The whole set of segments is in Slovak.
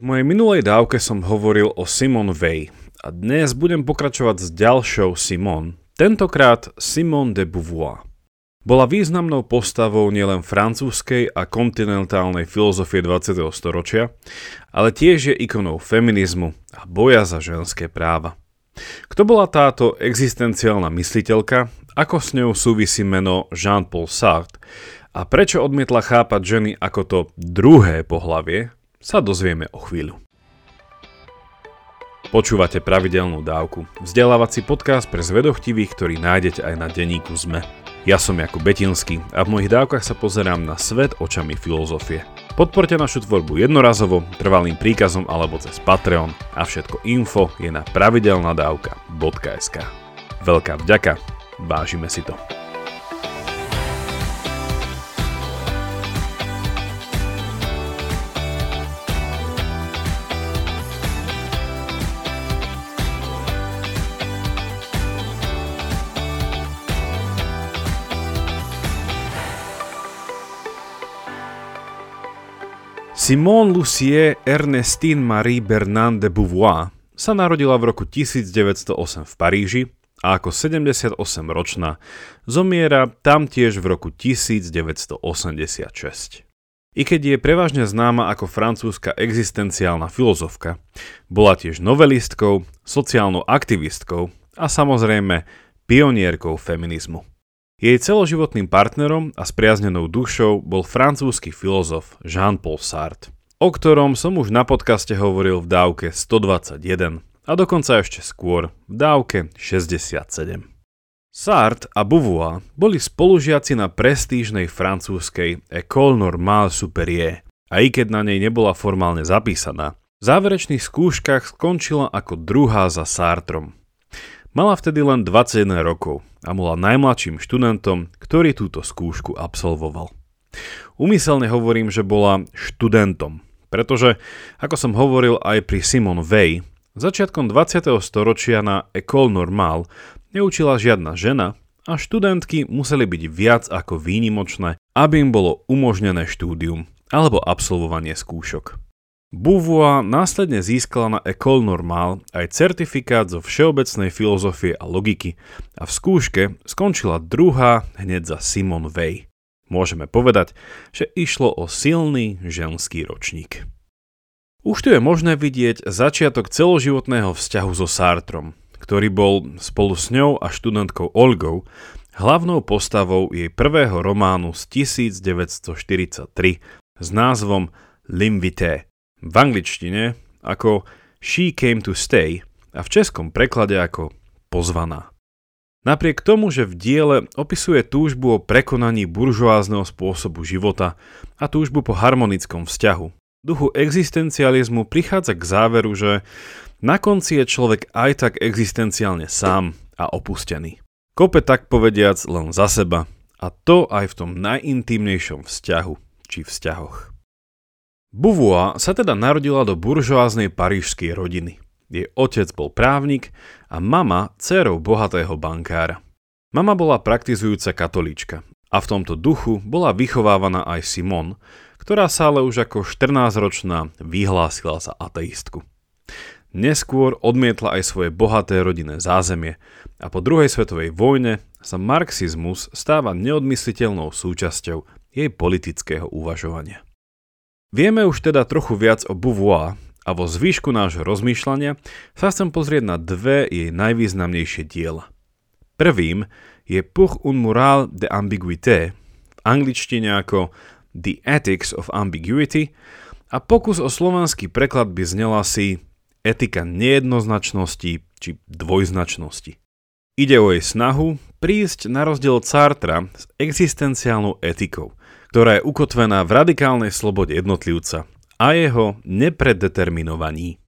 V mojej minulej dávke som hovoril o Simone Weil a dnes budem pokračovať s ďalšou Simone, tentokrát Simone de Beauvoir. Bola významnou postavou nielen francúzskej a kontinentálnej filozofie 20. storočia, ale tiež je ikonou feminizmu a boja za ženské práva. Kto bola táto existenciálna mysliteľka, ako s ňou súvisí meno Jean-Paul Sartre a prečo odmietla chápať ženy ako to druhé pohlavie, sa dozvieme o chvíľu. Počúvate pravidelnú dávku, vzdelávací podcast pre zvedochtivých, ktorý nájdete aj na denníku ZME. Ja som Jakub Betinský a v mojich dávkach sa pozerám na svet očami filozofie. Podporte našu tvorbu jednorazovo, trvalým príkazom alebo cez Patreon a všetko info je na pravidelnadavka.sk. Veľká vďaka, vážime si to. Simone Lucie Ernestine Marie Bernard de Beauvoir sa narodila v roku 1908 v Paríži a ako 78-ročná zomiera tam tiež v roku 1986. I keď je prevažne známa ako francúzska existenciálna filozofka, bola tiež novelistkou, sociálnou aktivistkou a samozrejme pionierkou feminizmu. Jej celoživotným partnerom a spriaznenou dušou bol francúzsky filozof Jean-Paul Sartre, o ktorom som už na podcaste hovoril v dávke 121 a dokonca ešte skôr v dávke 67. Sartre a Beauvoir boli spolužiaci na prestížnej francúzskej École Normale Supérieure a i keď na nej nebola formálne zapísaná, v záverečných skúškach skončila ako druhá za Sartrom. Mala vtedy len 21 rokov a bola najmladším študentom, ktorý túto skúšku absolvoval. Umyselne hovorím, že bola študentom, pretože, ako som hovoril aj pri Simon Weil, začiatkom 20. storočia na École Normale neučila žiadna žena a študentky museli byť viac ako výnimočné, aby im bolo umožnené štúdium alebo absolvovanie skúšok. Beauvoir následne získala na École Normale aj certifikát zo všeobecnej filozofie a logiky a v skúške skončila druhá hneď za Simon Weil. Môžeme povedať, že išlo o silný ženský ročník. Už tu je možné vidieť začiatok celoživotného vzťahu so Sartrom, ktorý bol spolu s ňou a študentkou Olgou hlavnou postavou jej prvého románu z 1943 s názvom L'Invité v angličtine ako She Came to Stay a v českom preklade ako Pozvaná. Napriek tomu, že v diele opisuje túžbu o prekonaní buržoázneho spôsobu života a túžbu po harmonickom vzťahu, duchu existencializmu prichádza k záveru, že na konci je človek aj tak existenciálne sám a opustený. Kope tak povediac len za seba a to aj v tom najintímnejšom vzťahu či vzťahoch. Beauvoir sa teda narodila do buržoáznej parížskej rodiny. Jej otec bol právnik a mama dcerou bohatého bankára. Mama bola praktizujúca katolíčka a v tomto duchu bola vychovávaná aj Simon, ktorá sa ale už ako 14-ročná vyhlásila za ateistku. Neskôr odmietla aj svoje bohaté rodinné zázemie a po druhej svetovej vojne sa marxizmus stáva neodmysliteľnou súčasťou jej politického uvažovania. Vieme už teda trochu viac o Beauvoir a vo zvýšku nášho rozmýšľania sa chcem pozrieť na dve jej najvýznamnejšie diela. Prvým je Pour un moral de ambiguïté, v angličtine ako The Ethics of Ambiguity a pokus o slovanský preklad by znela si Etika nejednoznačnosti či dvojznačnosti. Ide o jej snahu prísť na rozdiel Sartra s existenciálnou etikou, ktorá je ukotvená v radikálnej slobode jednotlivca a jeho nepredeterminovaní.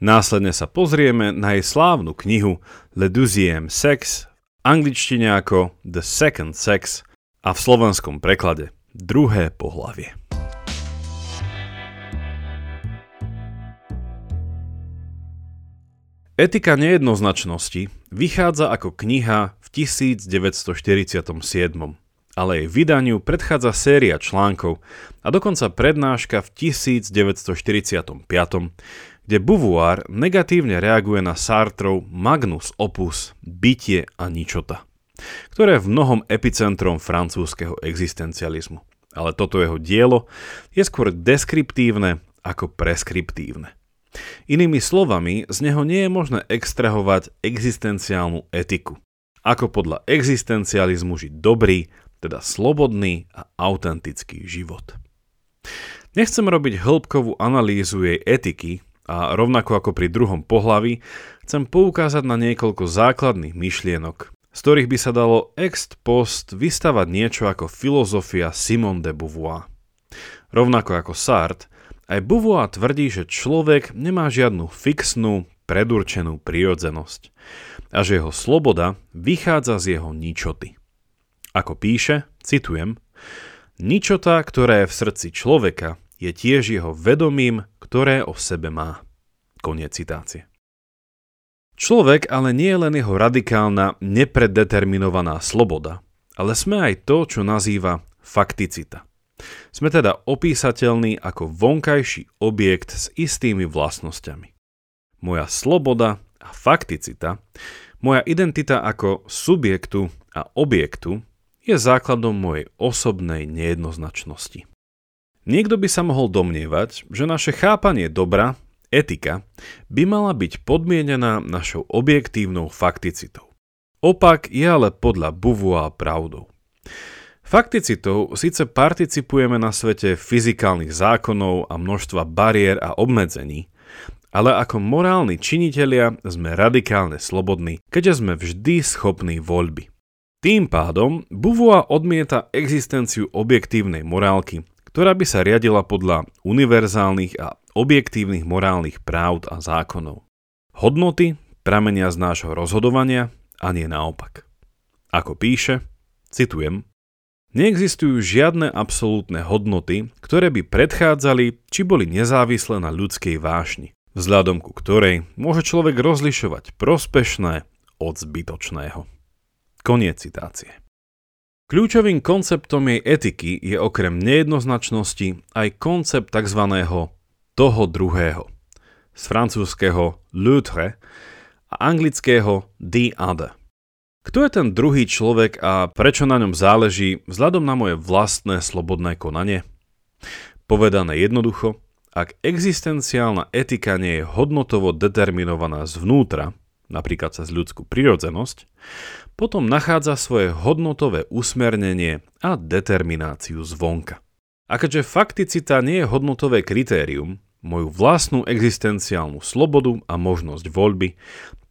Následne sa pozrieme na jej slávnu knihu Le Deuxième Sex, v angličtine ako The Second Sex a v slovenskom preklade Druhé pohlavie. Etika nejednoznačnosti vychádza ako kniha v 1947 ale jej vydaniu predchádza séria článkov a dokonca prednáška v 1945, kde Beauvoir negatívne reaguje na Sartrov Magnus Opus Bytie a ničota, ktoré je v mnohom epicentrom francúzského existencializmu. Ale toto jeho dielo je skôr deskriptívne ako preskriptívne. Inými slovami, z neho nie je možné extrahovať existenciálnu etiku. Ako podľa existencializmu žiť dobrý, teda slobodný a autentický život. Nechcem robiť hĺbkovú analýzu jej etiky a rovnako ako pri druhom pohlavi, chcem poukázať na niekoľko základných myšlienok, z ktorých by sa dalo ex post vystavať niečo ako filozofia Simone de Beauvoir. Rovnako ako Sartre, aj Beauvoir tvrdí, že človek nemá žiadnu fixnú, predurčenú prírodzenosť a že jeho sloboda vychádza z jeho ničoty. Ako píše, citujem, Ničota, ktorá je v srdci človeka, je tiež jeho vedomím, ktoré o sebe má. Koniec citácie. Človek ale nie je len jeho radikálna, nepredeterminovaná sloboda, ale sme aj to, čo nazýva fakticita. Sme teda opísateľní ako vonkajší objekt s istými vlastnosťami. Moja sloboda a fakticita, moja identita ako subjektu a objektu je základom mojej osobnej nejednoznačnosti. Niekto by sa mohol domnievať, že naše chápanie dobra, etika, by mala byť podmienená našou objektívnou fakticitou. Opak je ale podľa Beauvoir pravdou. Fakticitou síce participujeme na svete fyzikálnych zákonov a množstva bariér a obmedzení, ale ako morálni činitelia sme radikálne slobodní, keďže sme vždy schopní voľby. Tým pádom Beauvoir odmieta existenciu objektívnej morálky, ktorá by sa riadila podľa univerzálnych a objektívnych morálnych práv a zákonov. Hodnoty pramenia z nášho rozhodovania a nie naopak. Ako píše, citujem, Neexistujú žiadne absolútne hodnoty, ktoré by predchádzali či boli nezávislé na ľudskej vášni, vzhľadom ku ktorej môže človek rozlišovať prospešné od zbytočného. Koniec citácie. Kľúčovým konceptom jej etiky je okrem nejednoznačnosti aj koncept tzv. toho druhého, z francúzského l'autre a anglického the other. Kto je ten druhý človek a prečo na ňom záleží vzhľadom na moje vlastné slobodné konanie? Povedané jednoducho, ak existenciálna etika nie je hodnotovo determinovaná zvnútra, napríklad cez ľudskú prirodzenosť, potom nachádza svoje hodnotové usmernenie a determináciu zvonka. A keďže fakticita nie je hodnotové kritérium, moju vlastnú existenciálnu slobodu a možnosť voľby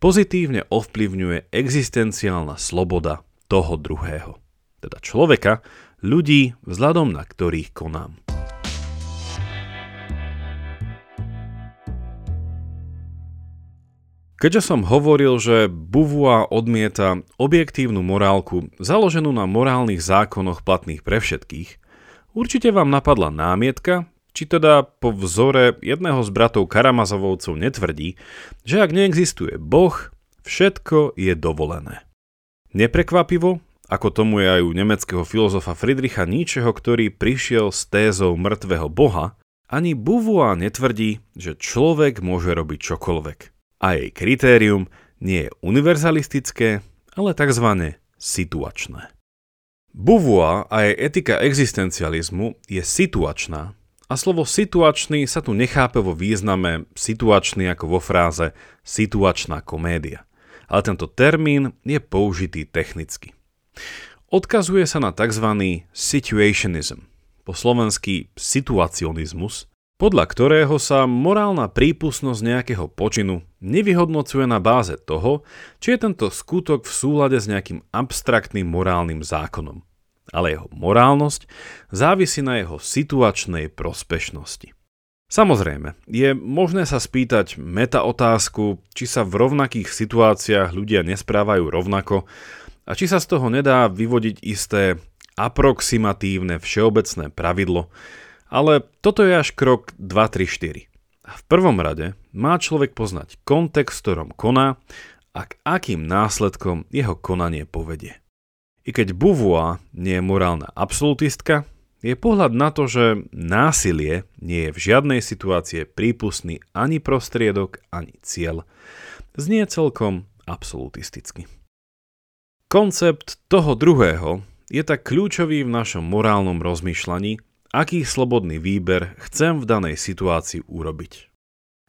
pozitívne ovplyvňuje existenciálna sloboda toho druhého, teda človeka, ľudí, vzhľadom na ktorých konám. Keďže som hovoril, že Beauvoir odmieta objektívnu morálku založenú na morálnych zákonoch platných pre všetkých, určite vám napadla námietka, či teda po vzore jedného z bratov Karamazovovcov netvrdí, že ak neexistuje Boh, všetko je dovolené. Neprekvapivo, ako tomu je aj u nemeckého filozofa Friedricha Nietzscheho, ktorý prišiel s tézou mŕtvého boha, ani Beauvoir netvrdí, že človek môže robiť čokoľvek a jej kritérium nie je univerzalistické, ale tzv. situačné. Beauvoir a jej etika existencializmu je situačná a slovo situačný sa tu nechápe vo význame situačný ako vo fráze situačná komédia, ale tento termín je použitý technicky. Odkazuje sa na tzv. situationism, po slovensky situacionizmus, podľa ktorého sa morálna prípustnosť nejakého počinu nevyhodnocuje na báze toho, či je tento skutok v súlade s nejakým abstraktným morálnym zákonom, ale jeho morálnosť závisí na jeho situačnej prospešnosti. Samozrejme, je možné sa spýtať meta otázku, či sa v rovnakých situáciách ľudia nesprávajú rovnako a či sa z toho nedá vyvodiť isté aproximatívne všeobecné pravidlo, ale toto je až krok 2, 3, 4. A v prvom rade má človek poznať kontext, ktorom koná a k akým následkom jeho konanie povedie. I keď Beauvoir nie je morálna absolutistka, je pohľad na to, že násilie nie je v žiadnej situácii prípustný ani prostriedok, ani cieľ, znie celkom absolutisticky. Koncept toho druhého je tak kľúčový v našom morálnom rozmýšľaní, aký slobodný výber chcem v danej situácii urobiť.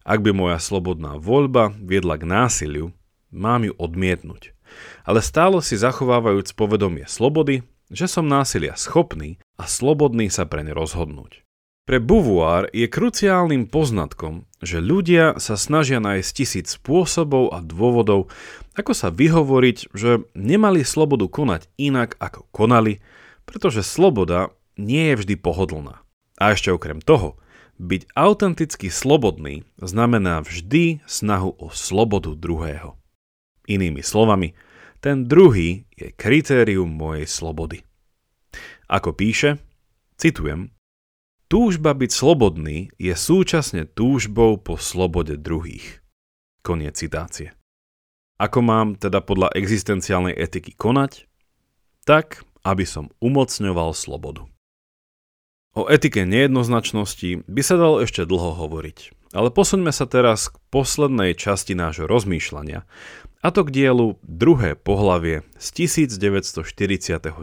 Ak by moja slobodná voľba viedla k násiliu, mám ju odmietnúť. Ale stále si zachovávajúc povedomie slobody, že som násilia schopný a slobodný sa preň rozhodnúť. Pre Beauvoir je kruciálnym poznatkom, že ľudia sa snažia nájsť tisíc spôsobov a dôvodov, ako sa vyhovoriť, že nemali slobodu konať inak, ako konali, pretože sloboda nie je vždy pohodlná. A ešte okrem toho, byť autenticky slobodný znamená vždy snahu o slobodu druhého. Inými slovami, ten druhý je kritérium mojej slobody. Ako píše, citujem, Túžba byť slobodný je súčasne túžbou po slobode druhých. Koniec citácie. Ako mám teda podľa existenciálnej etiky konať? Tak, aby som umocňoval slobodu. O etike nejednoznačnosti by sa dalo ešte dlho hovoriť, ale posuňme sa teraz k poslednej časti nášho rozmýšľania, a to k dielu druhé pohlavie z 1949.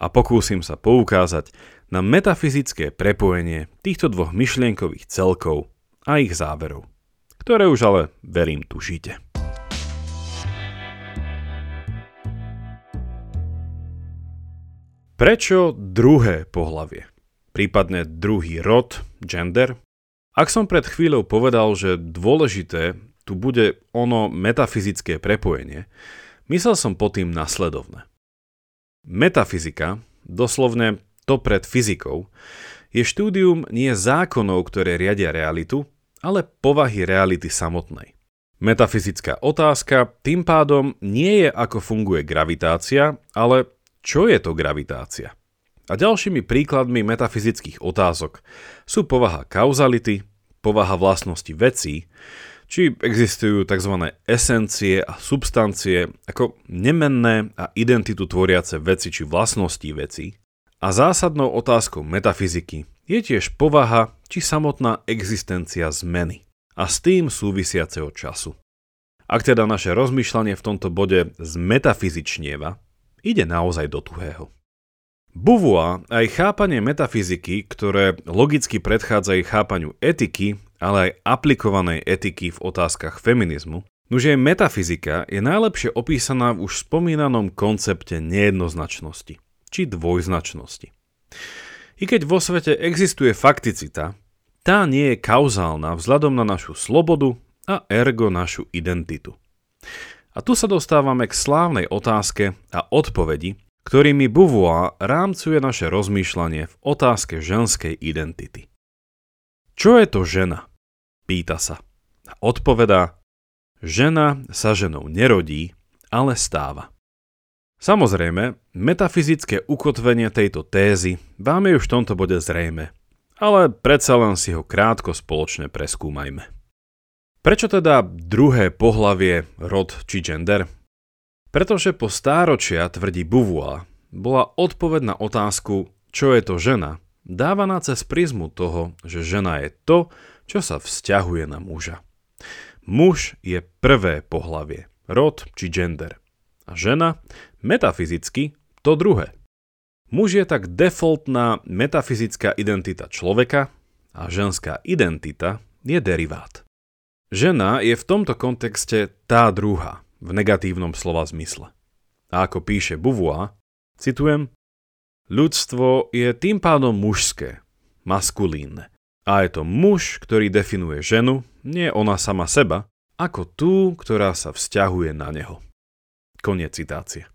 A pokúsim sa poukázať na metafyzické prepojenie týchto dvoch myšlienkových celkov a ich záverov, ktoré už ale, verím, tušíte. Prečo druhé pohlavie? Prípadne druhý rod, gender? Ak som pred chvíľou povedal, že dôležité tu bude ono metafyzické prepojenie, myslel som pod tým nasledovné. Metafyzika, doslovne to pred fyzikou, je štúdium nie zákonov, ktoré riadia realitu, ale povahy reality samotnej. Metafyzická otázka tým pádom nie je ako funguje gravitácia, ale čo je to gravitácia. A ďalšími príkladmi metafyzických otázok sú povaha kauzality, povaha vlastnosti vecí, či existujú tzv. esencie a substancie ako nemenné a identitu tvoriace veci či vlastnosti veci. A zásadnou otázkou metafyziky je tiež povaha či samotná existencia zmeny a s tým súvisiaceho času. Ak teda naše rozmýšľanie v tomto bode zmetafyzičnieva, ide naozaj do tuhého. Beauvoir aj chápanie metafyziky, ktoré logicky predchádza jej chápaniu etiky, ale aj aplikovanej etiky v otázkach feminizmu, Nože metafyzika je najlepšie opísaná v už spomínanom koncepte nejednoznačnosti, či dvojznačnosti. I keď vo svete existuje fakticita, tá nie je kauzálna vzhľadom na našu slobodu a ergo našu identitu. A tu sa dostávame k slávnej otázke a odpovedi, ktorými Beauvoir rámcuje naše rozmýšľanie v otázke ženskej identity. Čo je to žena? Pýta sa. Odpovedá, žena sa ženou nerodí, ale stáva. Samozrejme, metafyzické ukotvenie tejto tézy vám je už v tomto bode zrejme, ale predsa len si ho krátko spoločne preskúmajme. Prečo teda druhé pohlavie, rod či gender? Pretože po stáročia, tvrdí Beauvoir, bola odpoveď na otázku, čo je to žena, dávaná cez prizmu toho, že žena je to, čo sa vzťahuje na muža. Muž je prvé pohlavie, rod či gender. A žena, metafyzicky, to druhé. Muž je tak defaultná metafyzická identita človeka a ženská identita je derivát. Žena je v tomto kontexte tá druhá, v negatívnom slova zmysle. A ako píše Beauvoir, citujem, ľudstvo je tým pádom mužské, maskulínne. A je to muž, ktorý definuje ženu, nie ona sama seba, ako tú, ktorá sa vzťahuje na neho. Koniec citácie.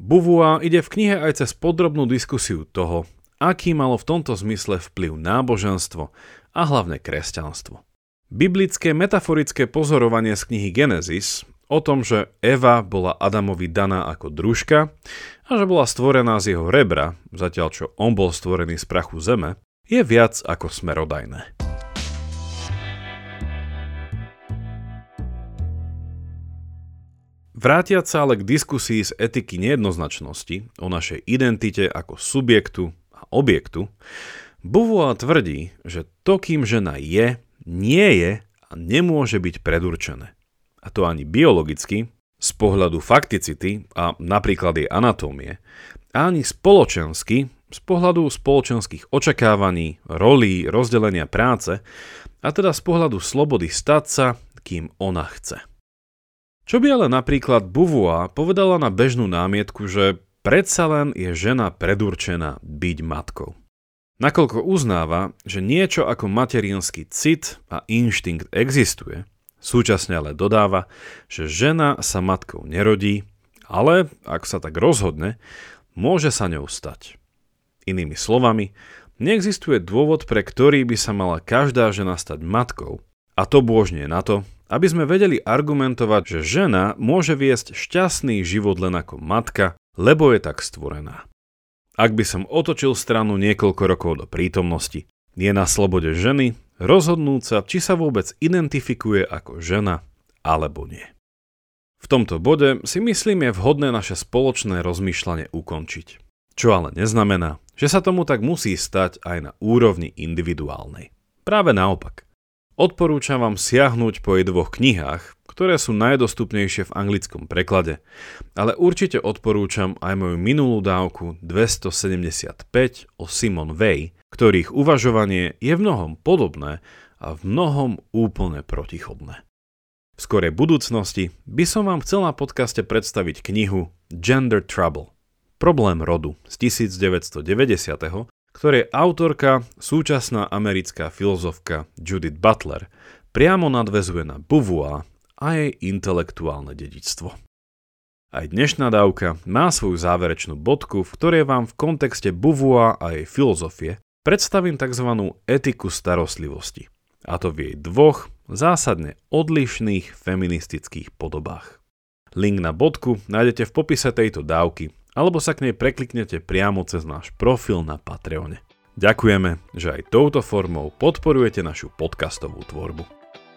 Beauvoir ide v knihe aj cez podrobnú diskusiu toho, aký malo v tomto zmysle vplyv náboženstvo a hlavne kresťanstvo. Biblické metaforické pozorovanie z knihy Genesis o tom, že Eva bola Adamovi daná ako družka a že bola stvorená z jeho rebra, zatiaľ čo on bol stvorený z prachu zeme, je viac ako smerodajné. Vrátiať sa ale k diskusii z etiky nejednoznačnosti o našej identite ako subjektu a objektu, Beauvoir tvrdí, že to, kým žena je, nie je a nemôže byť predurčené. A to ani biologicky, z pohľadu fakticity a napríklad jej anatómie, ani spoločensky, z pohľadu spoločenských očakávaní, rolí, rozdelenia práce, a teda z pohľadu slobody stať sa, kým ona chce. Čo by ale napríklad Beauvoir povedala na bežnú námietku, že predsa len je žena predurčená byť matkou nakoľko uznáva, že niečo ako materinský cit a inštinkt existuje, súčasne ale dodáva, že žena sa matkou nerodí, ale ak sa tak rozhodne, môže sa ňou stať. Inými slovami, neexistuje dôvod, pre ktorý by sa mala každá žena stať matkou, a to bôžne na to, aby sme vedeli argumentovať, že žena môže viesť šťastný život len ako matka, lebo je tak stvorená. Ak by som otočil stranu niekoľko rokov do prítomnosti, je na slobode ženy rozhodnúť sa, či sa vôbec identifikuje ako žena alebo nie. V tomto bode si myslím je vhodné naše spoločné rozmýšľanie ukončiť. Čo ale neznamená, že sa tomu tak musí stať aj na úrovni individuálnej. Práve naopak. Odporúčam vám siahnuť po jej dvoch knihách, ktoré sú najdostupnejšie v anglickom preklade, ale určite odporúčam aj moju minulú dávku 275 o Simon Way, ktorých uvažovanie je v mnohom podobné a v mnohom úplne protichodné. V skorej budúcnosti by som vám chcel na podcaste predstaviť knihu Gender Trouble – Problém rodu z 1990 ktorej autorka, súčasná americká filozofka Judith Butler, priamo nadvezuje na Beauvoir a jej intelektuálne dedičstvo. Aj dnešná dávka má svoju záverečnú bodku, v ktorej vám v kontexte Beauvoir a jej filozofie predstavím tzv. etiku starostlivosti, a to v jej dvoch zásadne odlišných feministických podobách. Link na bodku nájdete v popise tejto dávky, alebo sa k nej prekliknete priamo cez náš profil na Patreone. Ďakujeme, že aj touto formou podporujete našu podcastovú tvorbu.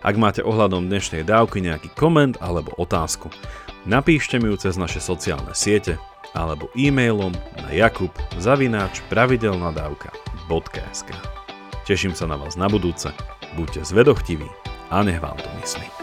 Ak máte ohľadom dnešnej dávky nejaký koment alebo otázku, napíšte mi ju cez naše sociálne siete alebo e-mailom na jakub zavináč pravidelnadavka.sk Teším sa na vás na budúce, buďte zvedochtiví a nech vám to myslí.